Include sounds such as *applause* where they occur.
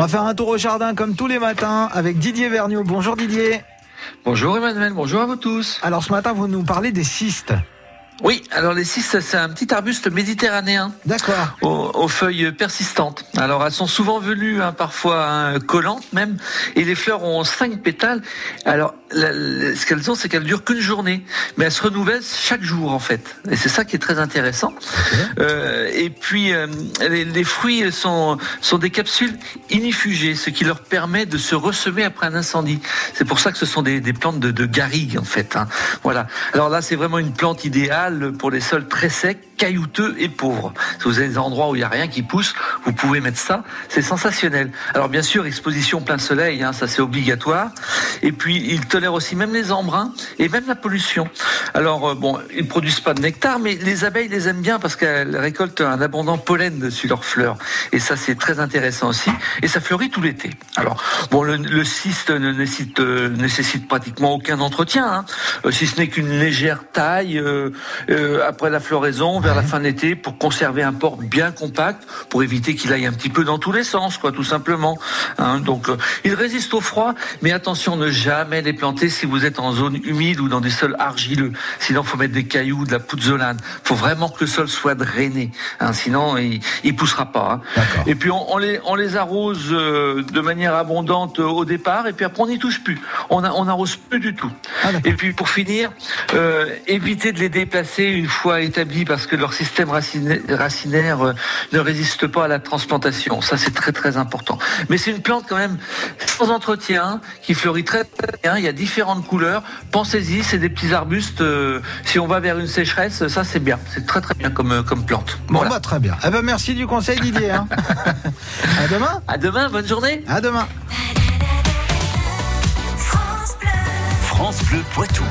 On va faire un tour au jardin comme tous les matins avec Didier Vergniaud. Bonjour Didier. Bonjour Emmanuel, bonjour à vous tous. Alors ce matin, vous nous parlez des cystes. Oui, alors les cistes, c'est un petit arbuste méditerranéen. D'accord. Aux, feuilles persistantes. Alors elles sont souvent velues, hein, parfois hein, collantes même, et les fleurs ont cinq pétales. Alors ce qu'elles ont, c'est qu'elles durent qu'une journée, mais elles se renouvellent chaque jour en fait. Et c'est ça qui est très intéressant. Euh, et puis euh, les, fruits sont sont des capsules inifugées, ce qui leur permet de se ressemer après un incendie. C'est pour ça que ce sont des, des plantes de, de garrigue en fait. Hein. Voilà. Alors là, c'est vraiment une plante idéale pour les sols très secs, caillouteux et pauvres. Si vous avez des endroits où il n'y a rien qui pousse, vous pouvez mettre ça. C'est sensationnel. Alors bien sûr, exposition plein soleil, hein, ça c'est obligatoire. Et puis, ils tolèrent aussi même les embruns et même la pollution. Alors, euh, bon, ils produisent pas de nectar, mais les abeilles les aiment bien parce qu'elles récoltent un abondant pollen dessus leurs fleurs. Et ça, c'est très intéressant aussi. Et ça fleurit tout l'été. Alors, bon, le, le cyste ne nécessite, euh, nécessite pratiquement aucun entretien, hein, euh, si ce n'est qu'une légère taille euh, après la floraison, vers la fin de l'été, pour conserver un port bien compact, pour éviter qu'il aille un petit peu dans tous les sens, quoi, tout simplement. Hein. Donc, il résiste au froid, mais attention, ne jamais les planter si vous êtes en zone humide ou dans des sols argileux. Sinon, faut mettre des cailloux, de la pouzzolane. Faut vraiment que le sol soit drainé. Hein, sinon, il, il poussera pas. Hein. Et puis, on, les, on les arrose euh, de manière abondante au départ, et puis après, on n'y touche plus. On, a, on arrose plus du tout. Ah, et puis, pour finir, euh, éviter de les déplacer une fois établis parce que leur système racinaire, euh, ne résiste pas à la transplantation. Ça, c'est très, très important. Mais c'est une plante quand même sans entretien, qui fleurit très, bien. Il y a différentes couleurs. Pensez-y, c'est des petits arbustes. Euh, si on va vers une sécheresse, ça c'est bien. C'est très très bien comme, euh, comme plante. Bon, bah, très bien. Eh ben, merci du conseil, Didier. Hein. *laughs* à demain. À demain, bonne journée. À demain. France Bleu Poitou.